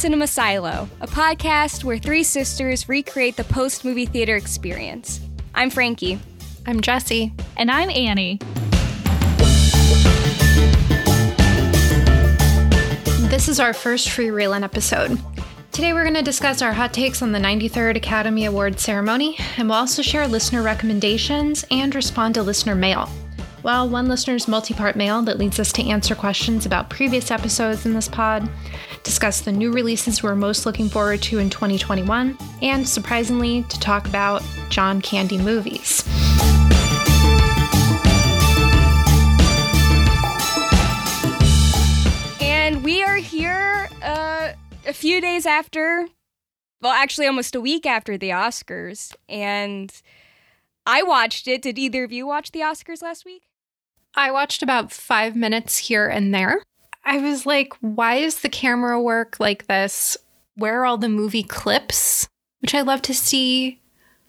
Cinema Silo, a podcast where three sisters recreate the post movie theater experience. I'm Frankie. I'm Jesse. And I'm Annie. This is our first free reel-in episode. Today we're going to discuss our hot takes on the 93rd Academy Awards ceremony, and we'll also share listener recommendations and respond to listener mail. Well, one listener's multi part mail that leads us to answer questions about previous episodes in this pod, discuss the new releases we're most looking forward to in 2021, and surprisingly, to talk about John Candy movies. And we are here uh, a few days after, well, actually, almost a week after the Oscars. And I watched it. Did either of you watch the Oscars last week? I watched about five minutes here and there. I was like, why is the camera work like this? Where are all the movie clips, which I love to see?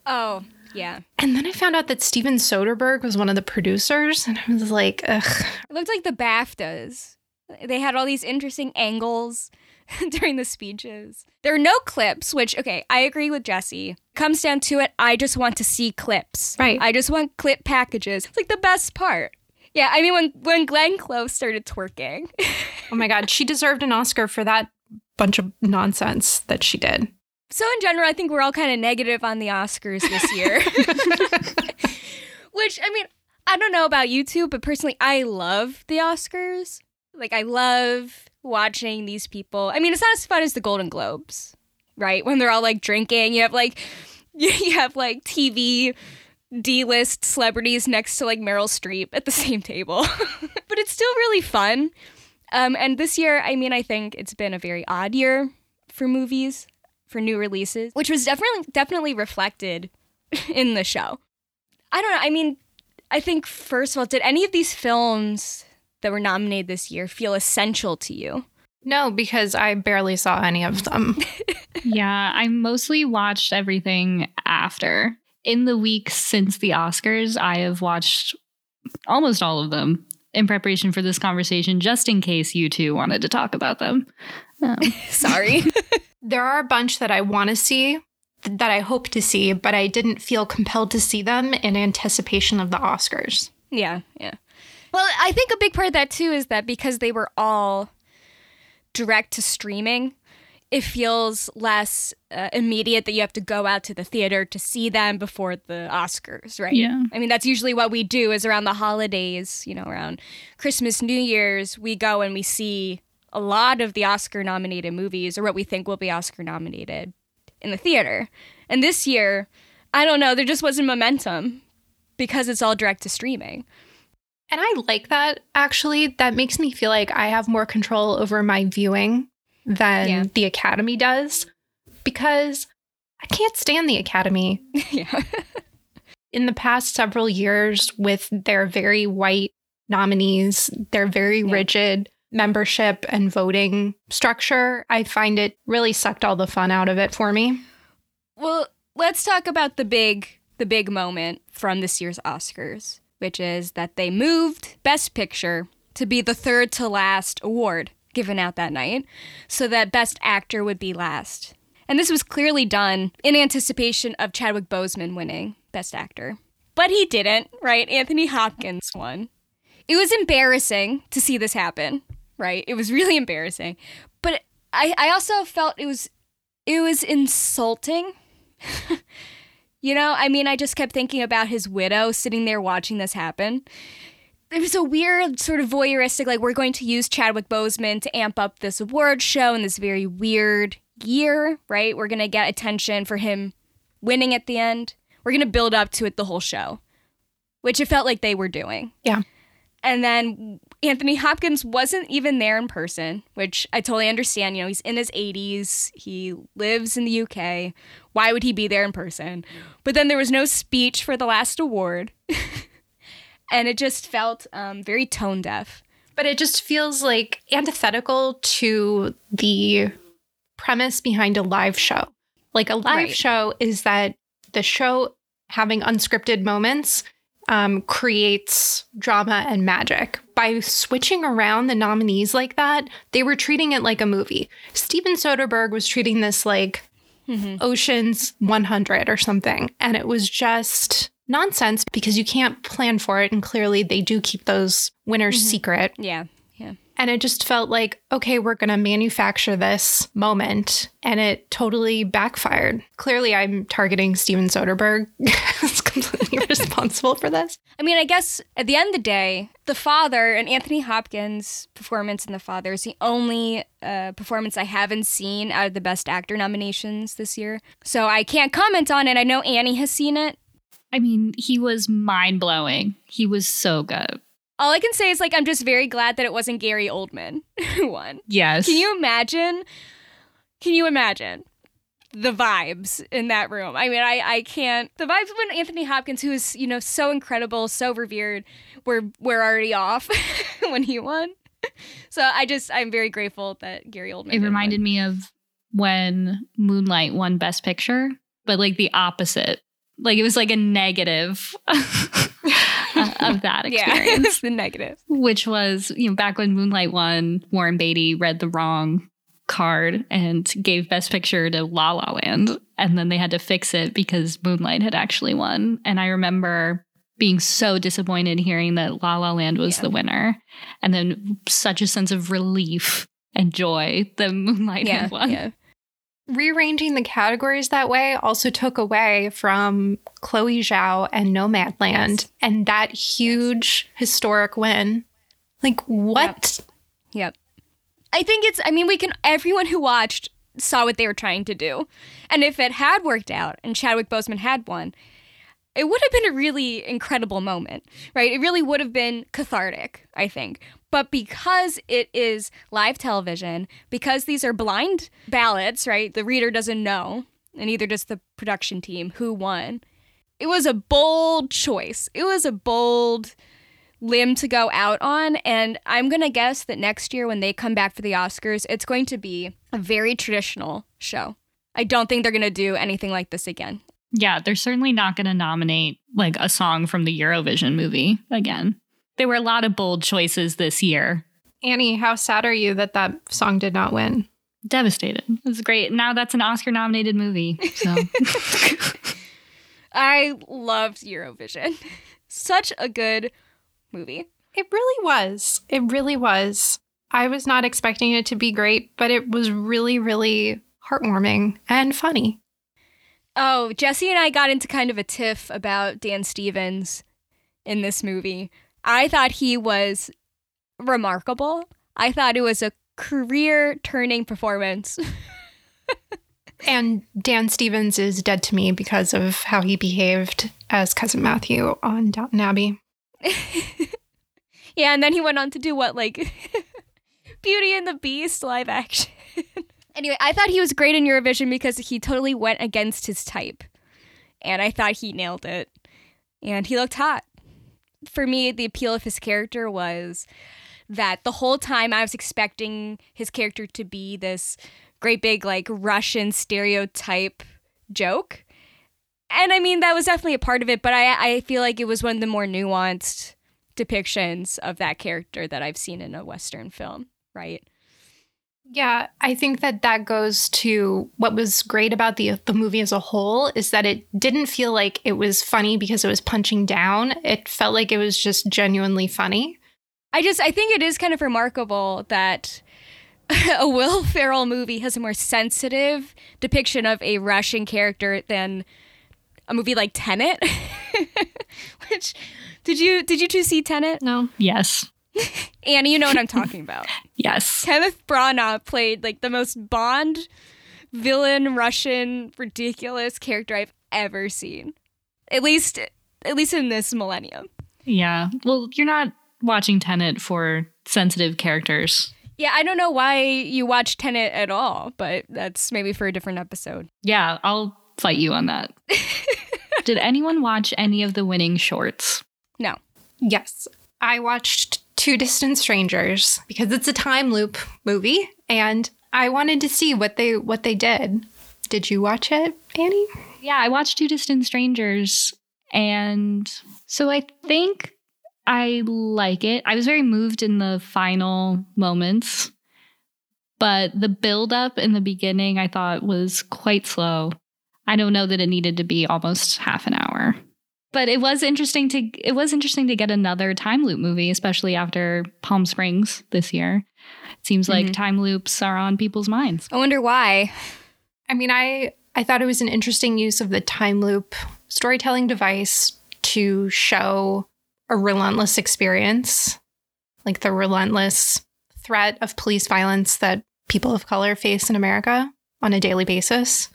Oh, yeah. And then I found out that Steven Soderbergh was one of the producers, and I was like, ugh. It looked like the BAFTAs. They had all these interesting angles during the speeches. There are no clips, which, okay, I agree with Jesse. Comes down to it, I just want to see clips. Right. I just want clip packages. It's like the best part. Yeah, I mean, when, when Glenn Close started twerking. oh my God, she deserved an Oscar for that bunch of nonsense that she did. So, in general, I think we're all kind of negative on the Oscars this year. Which, I mean, I don't know about you two, but personally, I love the Oscars. Like, I love watching these people. I mean, it's not as fun as the Golden Globes, right? When they're all like drinking, you have like, you have like TV D-list celebrities next to like Meryl Streep at the same table. but it's still really fun. Um, and this year, I mean, I think it's been a very odd year for movies, for new releases, which was definitely definitely reflected in the show. I don't know. I mean, I think first of all, did any of these films that were nominated this year feel essential to you? No, because I barely saw any of them. yeah, I mostly watched everything after in the weeks since the Oscars, I have watched almost all of them in preparation for this conversation, just in case you two wanted to talk about them. Um. Sorry. there are a bunch that I want to see, that I hope to see, but I didn't feel compelled to see them in anticipation of the Oscars. Yeah, yeah. Well, I think a big part of that too is that because they were all direct to streaming, it feels less uh, immediate that you have to go out to the theater to see them before the Oscars, right? Yeah. I mean, that's usually what we do is around the holidays, you know, around Christmas, New Year's, we go and we see a lot of the Oscar nominated movies or what we think will be Oscar nominated in the theater. And this year, I don't know, there just wasn't momentum because it's all direct to streaming. And I like that actually. That makes me feel like I have more control over my viewing than yeah. the Academy does because I can't stand the Academy. yeah. In the past several years, with their very white nominees, their very yeah. rigid membership and voting structure, I find it really sucked all the fun out of it for me. Well, let's talk about the big the big moment from this year's Oscars, which is that they moved Best Picture to be the third to last award given out that night, so that Best Actor would be last. And this was clearly done in anticipation of Chadwick Boseman winning Best Actor. But he didn't, right? Anthony Hopkins won. It was embarrassing to see this happen, right? It was really embarrassing. But I, I also felt it was it was insulting. you know, I mean, I just kept thinking about his widow sitting there watching this happen it was a weird sort of voyeuristic like we're going to use Chadwick Boseman to amp up this award show in this very weird year, right? We're going to get attention for him winning at the end. We're going to build up to it the whole show, which it felt like they were doing. Yeah. And then Anthony Hopkins wasn't even there in person, which I totally understand. You know, he's in his 80s, he lives in the UK. Why would he be there in person? But then there was no speech for the last award. and it just felt um, very tone deaf. But it just feels like antithetical to the premise behind a live show. Like a live right. show is that the show having unscripted moments um, creates drama and magic. By switching around the nominees like that, they were treating it like a movie. Steven Soderbergh was treating this like mm-hmm. Ocean's 100 or something. And it was just nonsense because you can't plan for it. And clearly, they do keep those winners mm-hmm. secret. Yeah. Yeah. And it just felt like, okay, we're going to manufacture this moment. And it totally backfired. Clearly, I'm targeting Steven Soderbergh as completely responsible for this. I mean, I guess at the end of the day, The Father and Anthony Hopkins' performance in The Father is the only uh, performance I haven't seen out of the Best Actor nominations this year. So I can't comment on it. I know Annie has seen it. I mean, he was mind blowing. He was so good. All I can say is like I'm just very glad that it wasn't Gary Oldman who won. Yes. Can you imagine? Can you imagine the vibes in that room? I mean, I I can't. The vibes when Anthony Hopkins, who is you know so incredible, so revered, were were already off when he won. So I just I'm very grateful that Gary Oldman. It reminded win. me of when Moonlight won Best Picture, but like the opposite. Like it was like a negative. of that experience. Yeah, the negative. Which was, you know, back when Moonlight won, Warren Beatty read the wrong card and gave Best Picture to La La Land. And then they had to fix it because Moonlight had actually won. And I remember being so disappointed hearing that La La Land was yeah. the winner. And then such a sense of relief and joy that Moonlight yeah, had won. Yeah rearranging the categories that way also took away from Chloe Zhao and Nomadland yes. and that huge historic win. Like, what? Yep. yep. I think it's, I mean, we can, everyone who watched saw what they were trying to do. And if it had worked out and Chadwick Boseman had won, it would have been a really incredible moment, right? It really would have been cathartic, I think. But because it is live television, because these are blind ballots, right? The reader doesn't know, and neither does the production team who won. It was a bold choice. It was a bold limb to go out on. And I'm going to guess that next year, when they come back for the Oscars, it's going to be a very traditional show. I don't think they're going to do anything like this again. Yeah, they're certainly not going to nominate like a song from the Eurovision movie again there were a lot of bold choices this year. Annie, how sad are you that that song did not win? Devastated. It's great. Now that's an Oscar nominated movie. So I loved Eurovision. Such a good movie. It really was. It really was. I was not expecting it to be great, but it was really, really heartwarming and funny. Oh, Jesse and I got into kind of a tiff about Dan Stevens in this movie. I thought he was remarkable. I thought it was a career turning performance. and Dan Stevens is dead to me because of how he behaved as cousin Matthew on Downton Abbey. yeah, and then he went on to do what, like Beauty and the Beast live action. anyway, I thought he was great in Eurovision because he totally went against his type. And I thought he nailed it. And he looked hot for me, the appeal of his character was that the whole time I was expecting his character to be this great big, like, Russian stereotype joke. And I mean, that was definitely a part of it, but I, I feel like it was one of the more nuanced depictions of that character that I've seen in a Western film, right? Yeah, I think that that goes to what was great about the the movie as a whole is that it didn't feel like it was funny because it was punching down. It felt like it was just genuinely funny. I just I think it is kind of remarkable that a Will Ferrell movie has a more sensitive depiction of a Russian character than a movie like Tenet. Which did you did you two see Tenet? No. Yes. Annie, you know what I'm talking about. yes. Kenneth Branagh played like the most Bond villain Russian ridiculous character I've ever seen. At least at least in this millennium. Yeah. Well, you're not watching Tenet for sensitive characters. Yeah, I don't know why you watch Tenet at all, but that's maybe for a different episode. Yeah, I'll fight you on that. Did anyone watch any of the winning shorts? No. Yes. I watched Two Distant Strangers because it's a time loop movie and I wanted to see what they what they did. Did you watch it, Annie? Yeah, I watched Two Distant Strangers And so I think I like it. I was very moved in the final moments, but the build up in the beginning I thought was quite slow. I don't know that it needed to be almost half an hour. But it was interesting to it was interesting to get another time loop movie, especially after Palm Springs this year. It seems like Mhm. time loops are on people's minds. I wonder why. I mean, I I thought it was an interesting use of the time loop storytelling device to show a relentless experience, like the relentless threat of police violence that people of color face in America on a daily basis.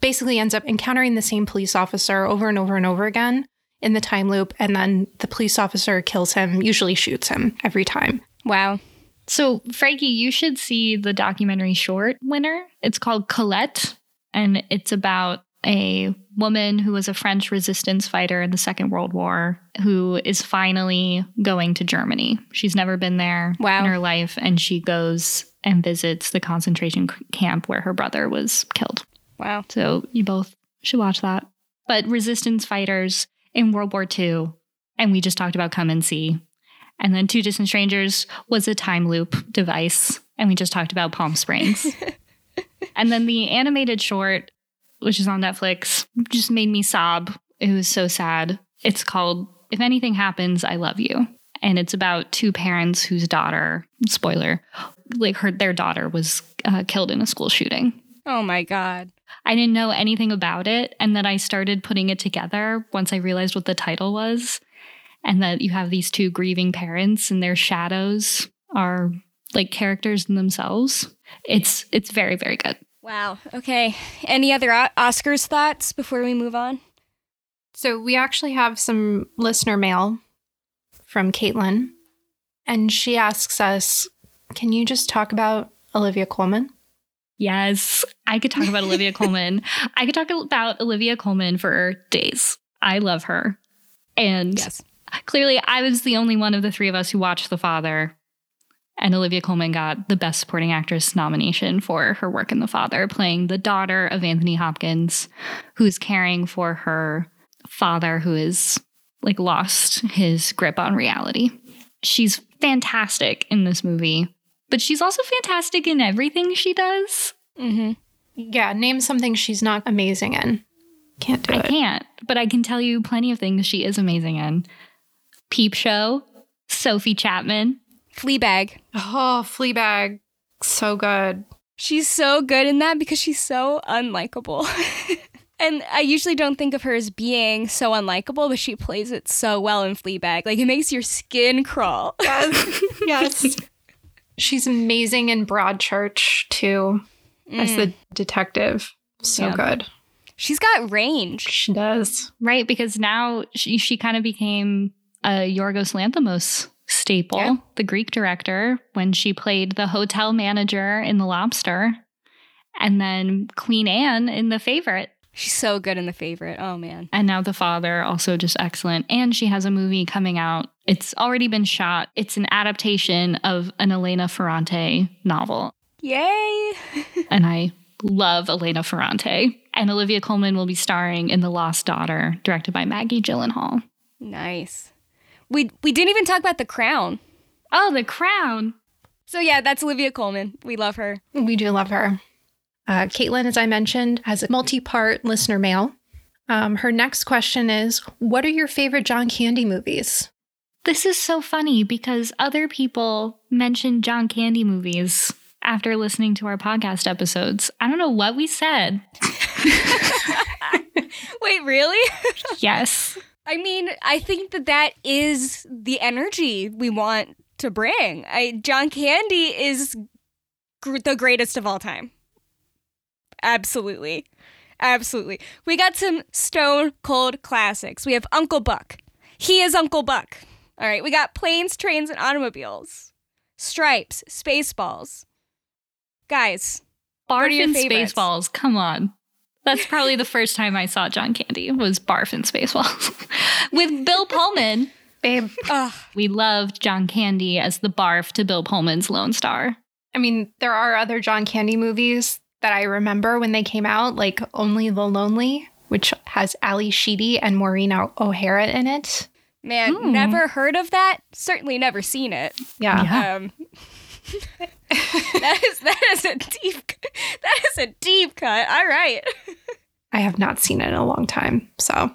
Basically ends up encountering the same police officer over and over and over again in the time loop and then the police officer kills him, usually shoots him every time. Wow. So, Frankie, you should see the documentary short winner. It's called Colette, and it's about a woman who was a French resistance fighter in the Second World War who is finally going to Germany. She's never been there Wow. in her life, and she goes and visits the concentration camp where her brother was killed. Wow. So, you both should watch that. But resistance fighters in World War II, and we just talked about Come and See. And then Two Distant Strangers was a time loop device, and we just talked about Palm Springs. and then the animated short, which is on Netflix, just made me sob. It was so sad. It's called If Anything Happens, I Love You. And it's about two parents whose daughter, spoiler, like her, their daughter was uh, killed in a school shooting. Oh my God. I didn't know anything about it. And then I started putting it together once I realized what the title was. And that you have these two grieving parents and their shadows are like characters in themselves. It's it's very, very good. Wow. Okay. Any other o- Oscars thoughts before we move on? So we actually have some listener mail from Caitlin, and she asks us, "Can you just talk about Olivia Colman?" Yes, I could talk about Olivia Colman. I could talk about Olivia Colman for days. I love her. And Yes. clearly I was the only one of the three of us who watched The Father. And Olivia Colman got the Best Supporting Actress nomination for her work in The Father, playing the daughter of Anthony Hopkins, who's caring for her father who is like lost his grip on reality. She's fantastic in this movie, but she's also fantastic in everything she does. Mm-hmm. Yeah, name something she's not amazing in. Can't do I it. I can't, but I can tell you plenty of things she is amazing in. Peep Show, Sophie Chapman, Fleabag. Oh, Fleabag, so good. She's so good in that because she's so unlikable. and I usually don't think of her as being so unlikable, but she plays it so well in Fleabag. Like it makes your skin crawl. Yes, yes. She's amazing in Broadchurch too, as the mm. detective. So Yeah. good. She's got range. She does. right? Because now she, she kind of became a Yorgos Lanthimos staple, Yeah. the Greek director, when she played the hotel manager in The Lobster, and then Queen Anne in The Favorite. She's so good in The Favorite. Oh man. And now The Father, also just excellent. And she has a movie coming out. It's already been shot. It's an adaptation of an Elena Ferrante novel. Yay! And I love Elena Ferrante. And Olivia Colman will be starring in The Lost Daughter, directed by Maggie Gyllenhaal. nice. We we didn't even talk about The Crown. Oh, The Crown. So yeah, that's Olivia Colman. We love her. We do love her. Uh, Caitlin, as I mentioned, has a multi-part listener mail. Um, her next question is, "What are your favorite John Candy movies?" This is so funny because other people mentioned John Candy movies after listening to our podcast episodes. I don't know what we said. Wait, really? Yes. I mean, I think that that is the energy we want to bring. I John Candy is gr- the greatest of all time. Absolutely. Absolutely. We got some stone cold classics. We have Uncle Buck. He is Uncle Buck. All right, we got planes, trains, and automobiles. Stripes, Spaceballs. Guys, Barf and? Spaceballs. Come on. That's probably the first time I saw John Candy was Barf and Spaceballs with Bill Pullman. Babe, ugh, We loved John Candy as the barf to Bill Pullman's Lone Star. I mean, there are other John Candy movies that I remember when they came out, like Only the Lonely. which has Ally Sheedy and Maureen O'Hara in it. Man, Hmm. never heard of that. Certainly never seen it. Yeah. Yeah. Um, that is that is a deep that is a deep cut. All right. I have not seen it in a long time. So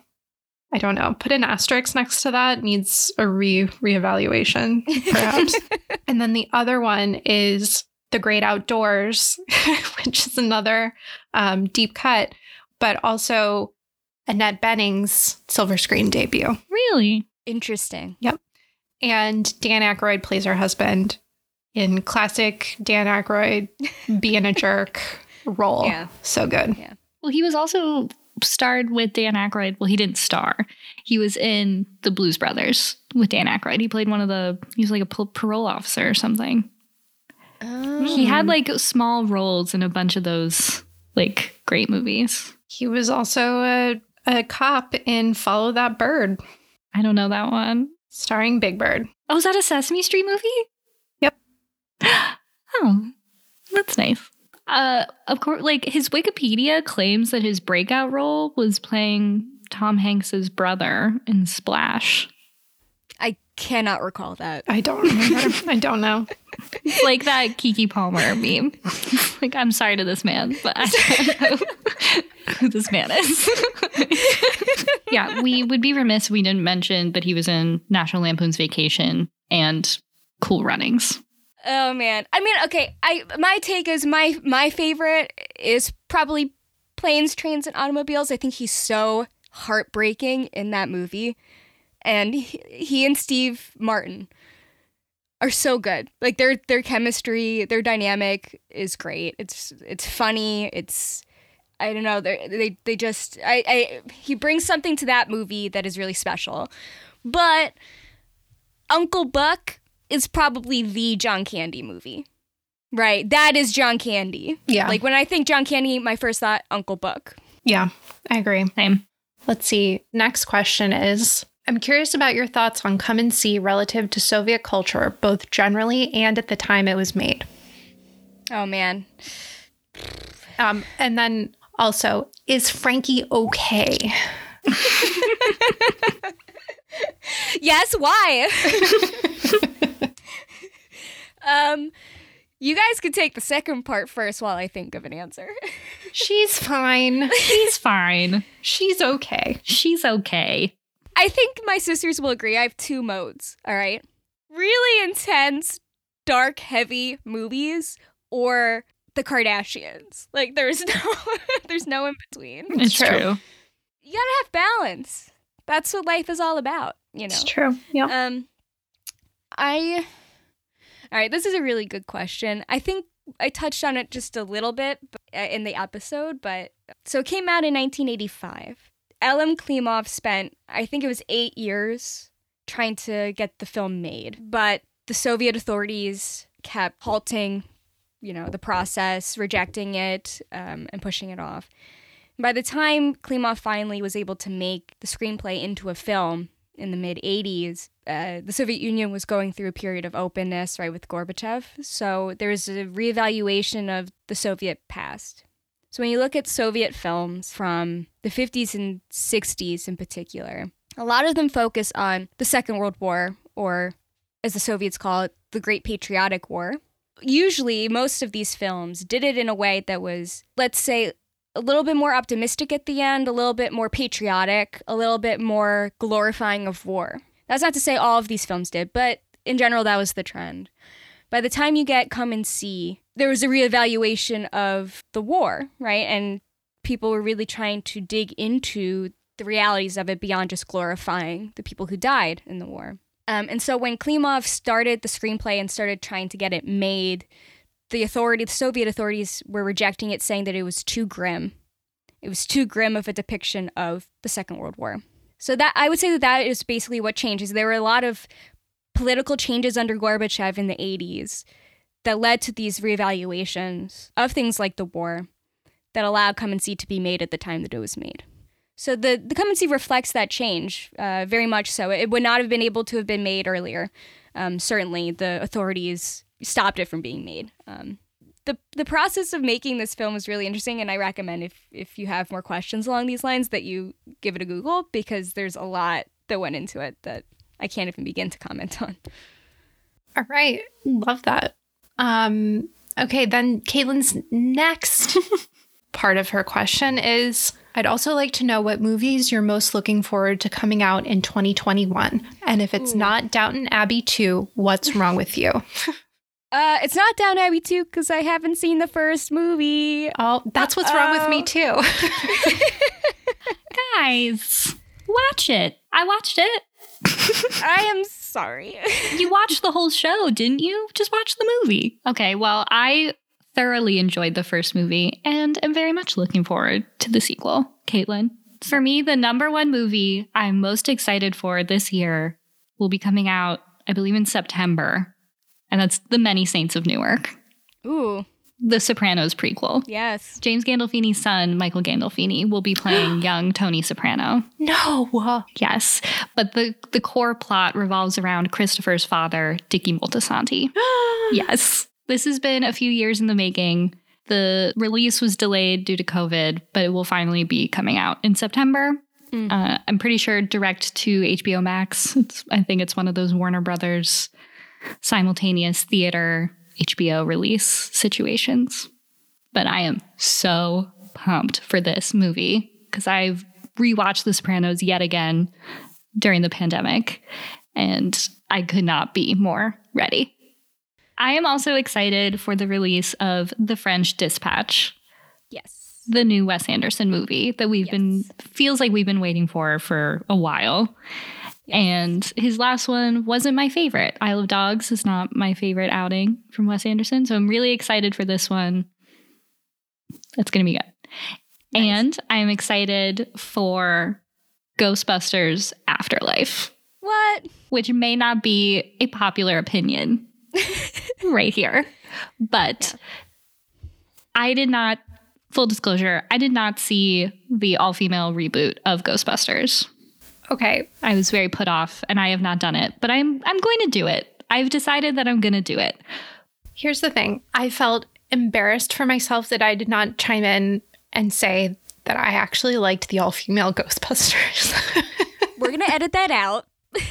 I don't know. Put an asterisk next to that needs a re reevaluation, perhaps. and then the other one is The Great Outdoors, which is another um, deep cut, but also Annette Bening's silver screen debut. Really? Interesting. Yep. And Dan Aykroyd plays her husband in classic Dan Aykroyd being a jerk role. Yeah. So good. Yeah. Well, he was also starred with Dan Aykroyd. Well, he didn't star. He was in The Blues Brothers with Dan Aykroyd. He played one of the. He was like a parole officer or something. He had like small roles in a bunch of those like great movies. He was also a, a cop in Follow That Bird, I don't know that one. starring Big Bird. Oh, is that a Sesame Street movie? Yep. oh, that's nice. Uh, of course, like his Wikipedia claims that his breakout role was playing Tom Hanks's brother in Splash. I cannot recall that. I don't remember. I don't know. It's like that Keke Palmer meme. like, I'm sorry to this man, but I don't know who this man is. yeah, we would be remiss if we didn't mention that he was in National Lampoon's Vacation and Cool Runnings. Oh man. I mean, okay, I my take is my my favorite is probably Planes, Trains and Automobiles. I think he's so heartbreaking in that movie. And he, he and Steve Martin are so good. Like their their chemistry, their dynamic is great. It's it's funny. It's I don't know. They they they just I I he brings something to that movie that is really special. But Uncle Buck is probably the John Candy movie. Right. That is John Candy. Yeah. Like when I think John Candy, my first thought, Uncle Buck. Yeah, I agree. Same. Let's see. Next question is I'm curious about your thoughts on Come and See relative to Soviet culture, both generally and at the time it was made. Oh man. Um, and then also, is Frankie okay? Yes, why? um you guys could take the second part first while I think of an answer. She's fine. She's fine. She's okay. She's okay. I think my sisters will agree. I have two modes, all right? Really intense, dark, heavy movies or the Kardashians. Like there's no there's no in between. It's true. true. You got to have balance. That's what life is all about, you know. It's true. Yeah. Um, I. All right, this is a really good question. I think I touched on it just a little bit uh, in the episode, but so it came out in 1985. Elem Klimov spent, I think it was eight years trying to get the film made, but the Soviet authorities kept halting, you know, the process, rejecting it, um, and pushing it off. By the time Klimov finally was able to make the screenplay into a film in the mid 80s, uh, the Soviet Union was going through a period of openness, right, with Gorbachev. So there was a reevaluation of the Soviet past. So when you look at Soviet films from the 50s and 60s in particular, a lot of them focus on the Second World War, or as the Soviets call it, the Great Patriotic War. Usually, most of these films did it in a way that was, let's say, a little bit more optimistic at the end, a little bit more patriotic, a little bit more glorifying of war. That's not to say all of these films did, but in general, that was the trend. By the time you get Come and See, there was a reevaluation of the war, right? And people were really trying to dig into the realities of it beyond just glorifying the people who died in the war. Um, and so when Klimov started the screenplay and started trying to get it made, the authority, the Soviet authorities were rejecting it, saying that it was too grim. It was too grim of a depiction of the Second World War. So that I would say that that is basically what changes. There were a lot of political changes under Gorbachev in the 80s that led to these reevaluations of things like the war that allowed Come and See to be made at the time that it was made. So the, the Come and See reflects that change, uh, very much so. It would not have been able to have been made earlier. Um, certainly, the authorities stopped it from being made. Um, the the process of making this film is really interesting, and I recommend if if you have more questions along these lines that you give it a Google because there's a lot that went into it that I can't even begin to comment on. All right. Love that. Um, okay, then Caitlin's next part of her question is I'd also like to know what movies you're most looking forward to coming out in 2021. And if it's Ooh. not Downton Abbey 2, what's wrong with you? Uh, it's not Down Abbey 2 because I haven't seen the first movie. Oh, that's what's wrong with me too. Guys, watch it. I watched it. I am sorry. You watched the whole show, didn't you? Just watch the movie. Okay, well, I thoroughly enjoyed the first movie and am very much looking forward to the sequel. Caitlin. For me, the number one movie I'm most excited for this year will be coming out, I believe, in September. And that's The Many Saints of Newark, Ooh, the Sopranos prequel. yes. James Gandolfini's son, Michael Gandolfini, will be playing young Tony Soprano. no. Yes, but the the core plot revolves around Christopher's father, Dickie Moltisanti. yes, this has been a few years in the making. The release was delayed due to COVID, but it will finally be coming out in September. Mm. Uh, I'm pretty sure direct to HBO Max. It's, I think it's one of those Warner Brothers simultaneous theater HBO release situations. But I am so pumped for this movie because I've rewatched The Sopranos yet again during the pandemic, and I could not be more ready. I am also excited for the release of The French Dispatch, Yes. the new Wes Anderson movie that we've been feels like we've been waiting for for a while. And his last one wasn't my favorite. Isle of Dogs is not my favorite outing from Wes Anderson, so I'm really excited for this one. That's going to be good. Nice. And I'm excited for Ghostbusters Afterlife, What? which may not be a popular opinion right here, but I did not, full disclosure, I did not see the all female reboot of Ghostbusters. Okay. I was very put off and I have not done it, but I'm I'm going to do it. I've decided that I'm going to do it. Here's the thing I felt embarrassed for myself that I did not chime in and say that I actually liked the all female Ghostbusters. We're going to edit that out.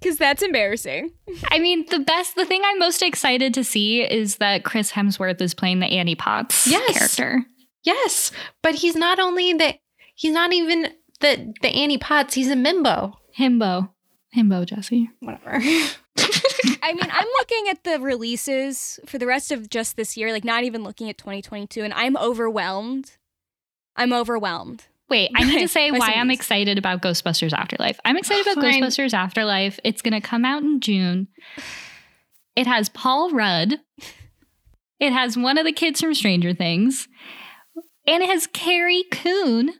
Because that's embarrassing. I mean, the best the thing I'm most excited to see is that Chris Hemsworth is playing the Annie Potts Yes. character. yes, but he's not only the, he's not even the, the Annie Potts, he's a Mimbo. Himbo. Himbo, Jesse. Whatever. I mean, I'm looking at the releases for the rest of just this year, like not even looking at 2022, and I'm overwhelmed. I'm overwhelmed. Wait, I need to say why I'm excited about Ghostbusters Afterlife. I'm excited about Fine. Ghostbusters Afterlife. It's going to come out in June. It has Paul Rudd. It has one of the kids from Stranger Things. And it has Carrie Coon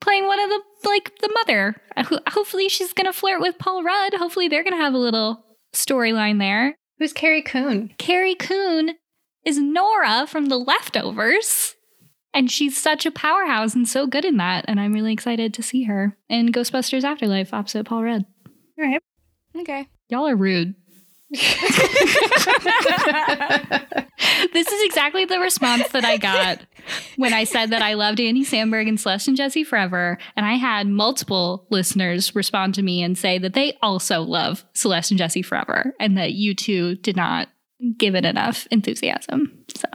playing one of the, like, the mother. Uh, hopefully she's going to flirt with Paul Rudd. Hopefully they're going to have a little storyline there. Who's Carrie Coon? Carrie Coon is Nora from The Leftovers. And she's such a powerhouse and so good in that. And I'm really excited to see her in Ghostbusters Afterlife opposite Paul Rudd. All right. Okay. Y'all are rude. This is exactly the response that I got when I said that I loved Andy Samberg and Celeste and Jesse forever. And I had multiple listeners respond to me and say that they also love Celeste and Jesse forever and that you two did not give it enough enthusiasm. So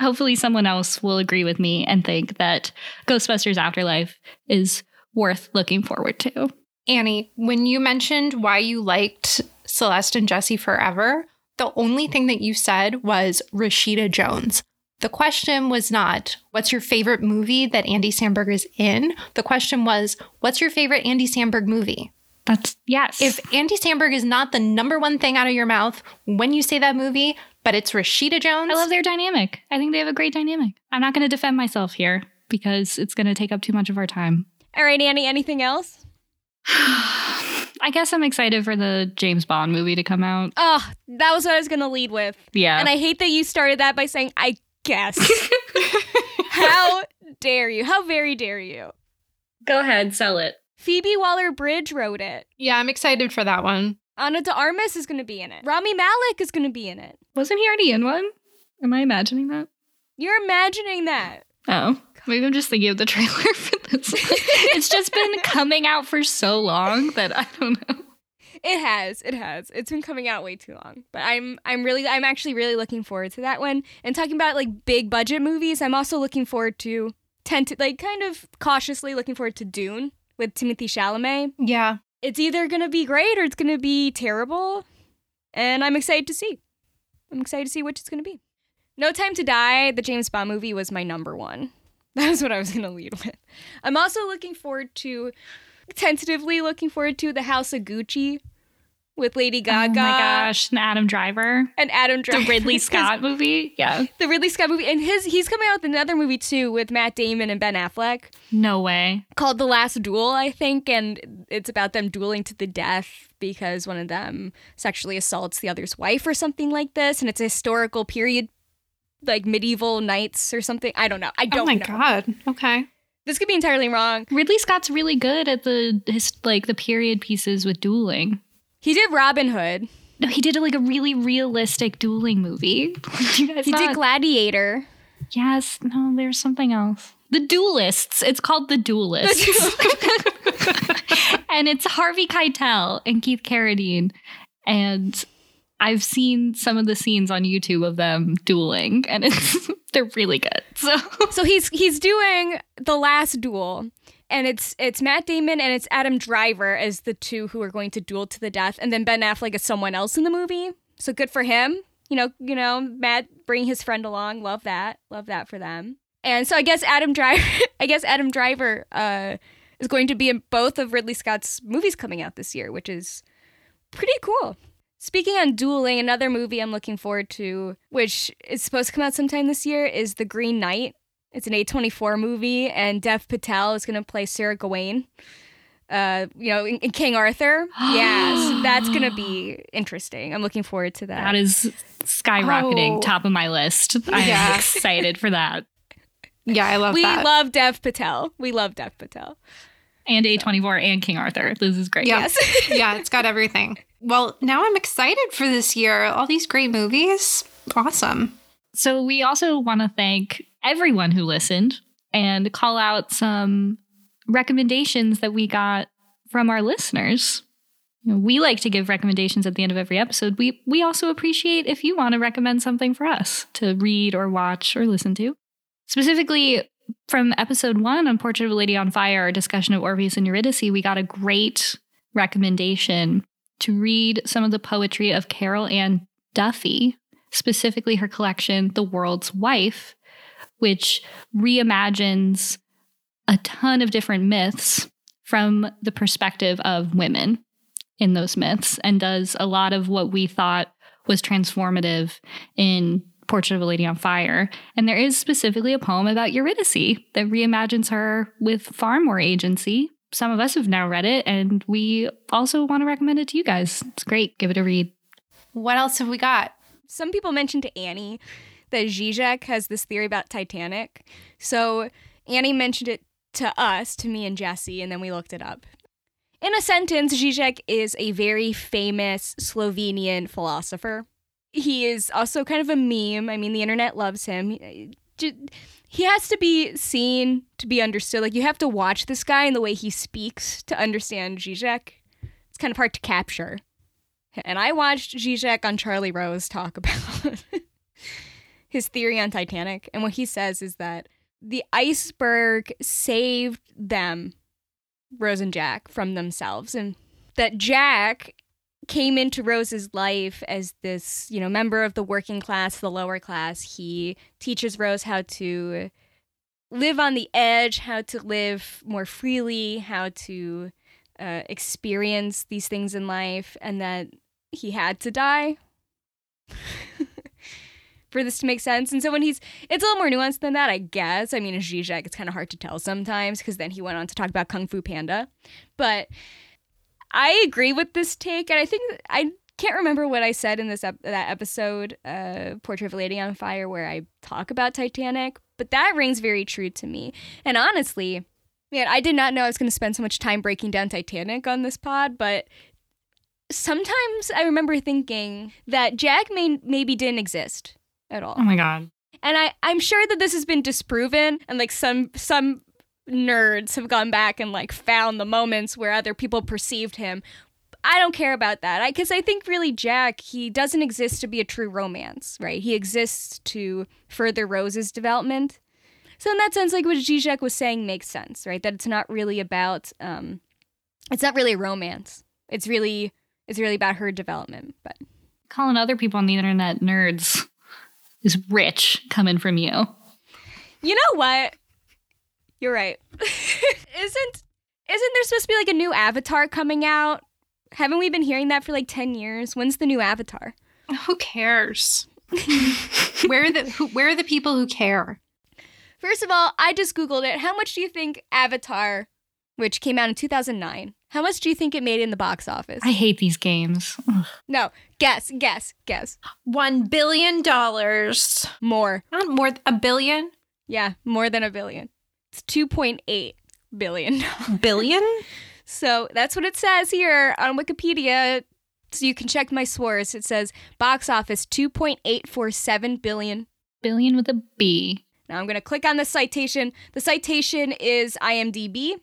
hopefully someone else will agree with me and think that Ghostbusters Afterlife is worth looking forward to. Annie, when you mentioned why you liked Celeste and Jesse forever, the only thing that you said was Rashida Jones. The question was not, what's your favorite movie that Andy Samberg is in? The question was, what's your favorite Andy Samberg movie? That's yes. If Andy Samberg is not the number one thing out of your mouth when you say that movie, but it's Rashida Jones, I love their dynamic. I think they have a great dynamic. I'm not going to defend myself here because it's going to take up too much of our time. All right, Annie, anything else? I guess I'm excited for the James Bond movie to come out. Oh, that was what I was going to lead with. Yeah. And I hate that you started that by saying, I guess. How dare you? How very dare you? Go ahead, sell it. Phoebe Waller Bridge wrote it. Yeah, I'm excited for that one. Ana de Armas is going to be in it. Rami Malek is going to be in it. Wasn't he already in one? Am I imagining that? You're imagining that. Oh, maybe I'm just thinking of the trailer for this. it's just been coming out for so long that I don't know. It has. It has. It's been coming out way too long. But I'm I'm really I'm actually really looking forward to that one. And talking about like big budget movies, I'm also looking forward to tend to like kind of cautiously looking forward to Dune with Timothée Chalamet. Yeah. It's either going to be great or it's going to be terrible. And I'm excited to see. I'm excited to see which it's going to be. No Time to Die, the James Bond movie was my number 1. That was what I was going to lead with. I'm also looking forward to tentatively looking forward to The House of Gucci with Lady Gaga. Oh my gosh, and Adam Driver. And Adam Driver. The Ridley Scott movie? Yeah. The Ridley Scott movie. And his he's coming out with another movie too with Matt Damon and Ben Affleck No way. called The Last Duel, I think, and it's about them dueling to the death because one of them sexually assaults the other's wife or something like this, and it's a historical period like medieval knights or something. I don't know. I don't oh my know. god. Okay. This could be entirely wrong. Ridley Scott's really good at the his like the period pieces with dueling. He did Robin Hood. No, he did like a really realistic dueling movie. you guys He did Gladiator. Yes, no, there's something else. The Duelists. It's called The Duelists. and it's Harvey Keitel and Keith Carradine. And I've seen some of the scenes on YouTube of them dueling, and it's they're really good. So So he's he's doing the last duel, and it's it's Matt Damon and it's Adam Driver as the two who are going to duel to the death, and then Ben Affleck is someone else in the movie. So good for him. You know, you know, Matt bringing his friend along. Love that. Love that for them. And so I guess Adam Driver, I guess Adam Driver uh, is going to be in both of Ridley Scott's movies coming out this year, which is pretty cool. Speaking on dueling, another movie I'm looking forward to, which is supposed to come out sometime this year, is The Green Knight. It's an A24 movie, and Dev Patel is going to play Sir Gawain. Uh, you know, in, in King Arthur. yes, that's going to be interesting. I'm looking forward to that. that is skyrocketing Oh. top of my list. I'm Yeah. excited for that. Yeah, I love we that. love Dev Patel. We love Dev Patel. And A24 and King Arthur. This is great. Yes. yeah, it's got everything. Well, now I'm excited for this year. All these great movies. Awesome. So we also want to thank everyone who listened and call out some recommendations that we got from our listeners. You know, we like to give recommendations at the end of every episode. We we also appreciate if you want to recommend something for us to read or watch or listen to. Specifically from episode 1 on Portrait of a Lady on Fire, our discussion of Orpheus and Eurydice, we got a great recommendation to read some of the poetry of Carol Ann Duffy, specifically her collection, The World's Wife, which reimagines a ton of different myths from the perspective of women in those myths and does a lot of what we thought was transformative in Portrait of a Lady on Fire. And there is specifically a poem about Eurydice that reimagines her with far more agency. Some of us have now read it, and we also want to recommend it to you guys. It's great. Give it a read. What else have we got? Some people mentioned to Annie that Zizek has this theory about Titanic. So Annie mentioned it to us, to me and Jesse, and then we looked it up. In a sentence, Zizek is a very famous Slovenian philosopher. He is also kind of a meme. I mean, the internet loves him. He- has to be seen to be understood. Like, you have to watch this guy and the way he speaks to understand Zizek. It's kind of hard to capture. And I watched Zizek on Charlie Rose talk about his theory on Titanic. And what he says is that the iceberg saved them, Rose and Jack, from themselves. And that Jack came into Rose's life as this, you know, member of the working class, the lower class. He teaches Rose how to live on the edge, how to live more freely, how to uh, experience these things in life, and that he had to die for this to make sense. And so when he's, it's a little more nuanced than that, I guess. I mean, in Zizek, it's kind of hard to tell sometimes because then he went on to talk about Kung Fu Panda. But I agree with this take, and I think I can't remember what I said in this ep- that episode, uh, Portrait of a Lady on Fire, where I talk about Titanic, but that rings very true to me. And honestly, man, I did not know I was going to spend so much time breaking down Titanic on this pod, but sometimes I remember thinking that Jack may maybe didn't exist at all. Oh my god. And I, I'm sure that this has been disproven and like some some nerds have gone back and like found the moments where other people perceived him. I don't care about that. I cuz I think really Jack, he doesn't exist to be a true romance, right? He exists to further Rose's development. So in that sense, like what Zizek was saying makes sense, right? That it's not really about um it's not really a romance. It's really it's really about her development. But Calling other people on the internet nerds is rich coming from you. you know what? You're right. isn't isn't there supposed to be like a new Avatar coming out? Haven't we been hearing that for like ten years? When's the new Avatar? Who cares? where are the who, where are the people who care? First of all, I just googled it. How much do you think Avatar, which came out in 2009, how much do you think it made in the box office? I hate these games. Ugh. no, guess, guess, guess. One billion dollars. More. Not more a billion. Yeah, more than a billion. It's 2.8 billion. Billion? So that's what it says here on Wikipedia. So you can check my source. It says box office 2.847 billion. Billion with a B. Now I'm going to click on the citation. The citation is IMDb.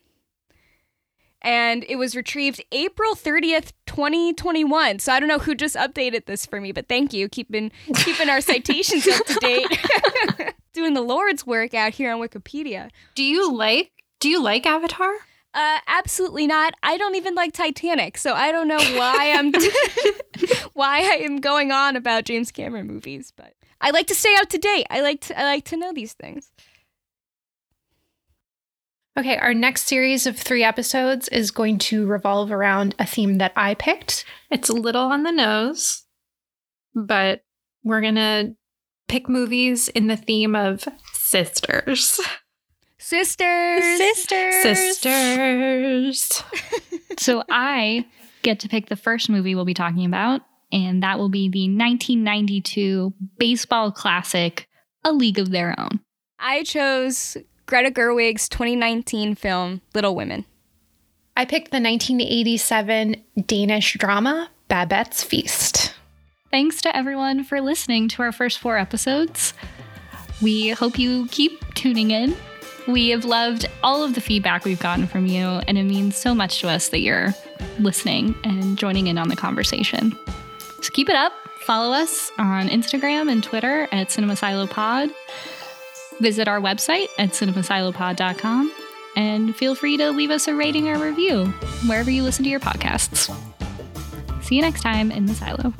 And it was retrieved April 30th, 2021. So I don't know who just updated this for me, but thank you. Keeping keeping our citations up to date. Doing the Lord's work out here on Wikipedia. Do you like do you like Avatar? Uh, absolutely not. I don't even like Titanic, so I don't know why I'm why I am going on about James Cameron movies. But I like to stay up to date. I like to I like to know these things. Okay, our next series of three episodes is going to revolve around a theme that I picked. It's a little on the nose, but we're going to pick movies in the theme of sisters. Sisters, Sisters. Sisters. So I get to pick the first movie we'll be talking about, and that will be the 1992 baseball classic, A League of Their Own. I chose Greta Gerwig's 2019 film Little Women. I picked the 1987 Danish drama Babette's Feast. Thanks to everyone for listening to our first four episodes. We hope you keep tuning in. We have loved all of the feedback we've gotten from you, and it means so much to us that you're listening and joining in on the conversation. So keep it up. Follow us on Instagram and Twitter at CinemaSiloPod. Visit our website at cinemasilopod.com and feel free to leave us a rating or review wherever you listen to your podcasts. See you next time in the silo.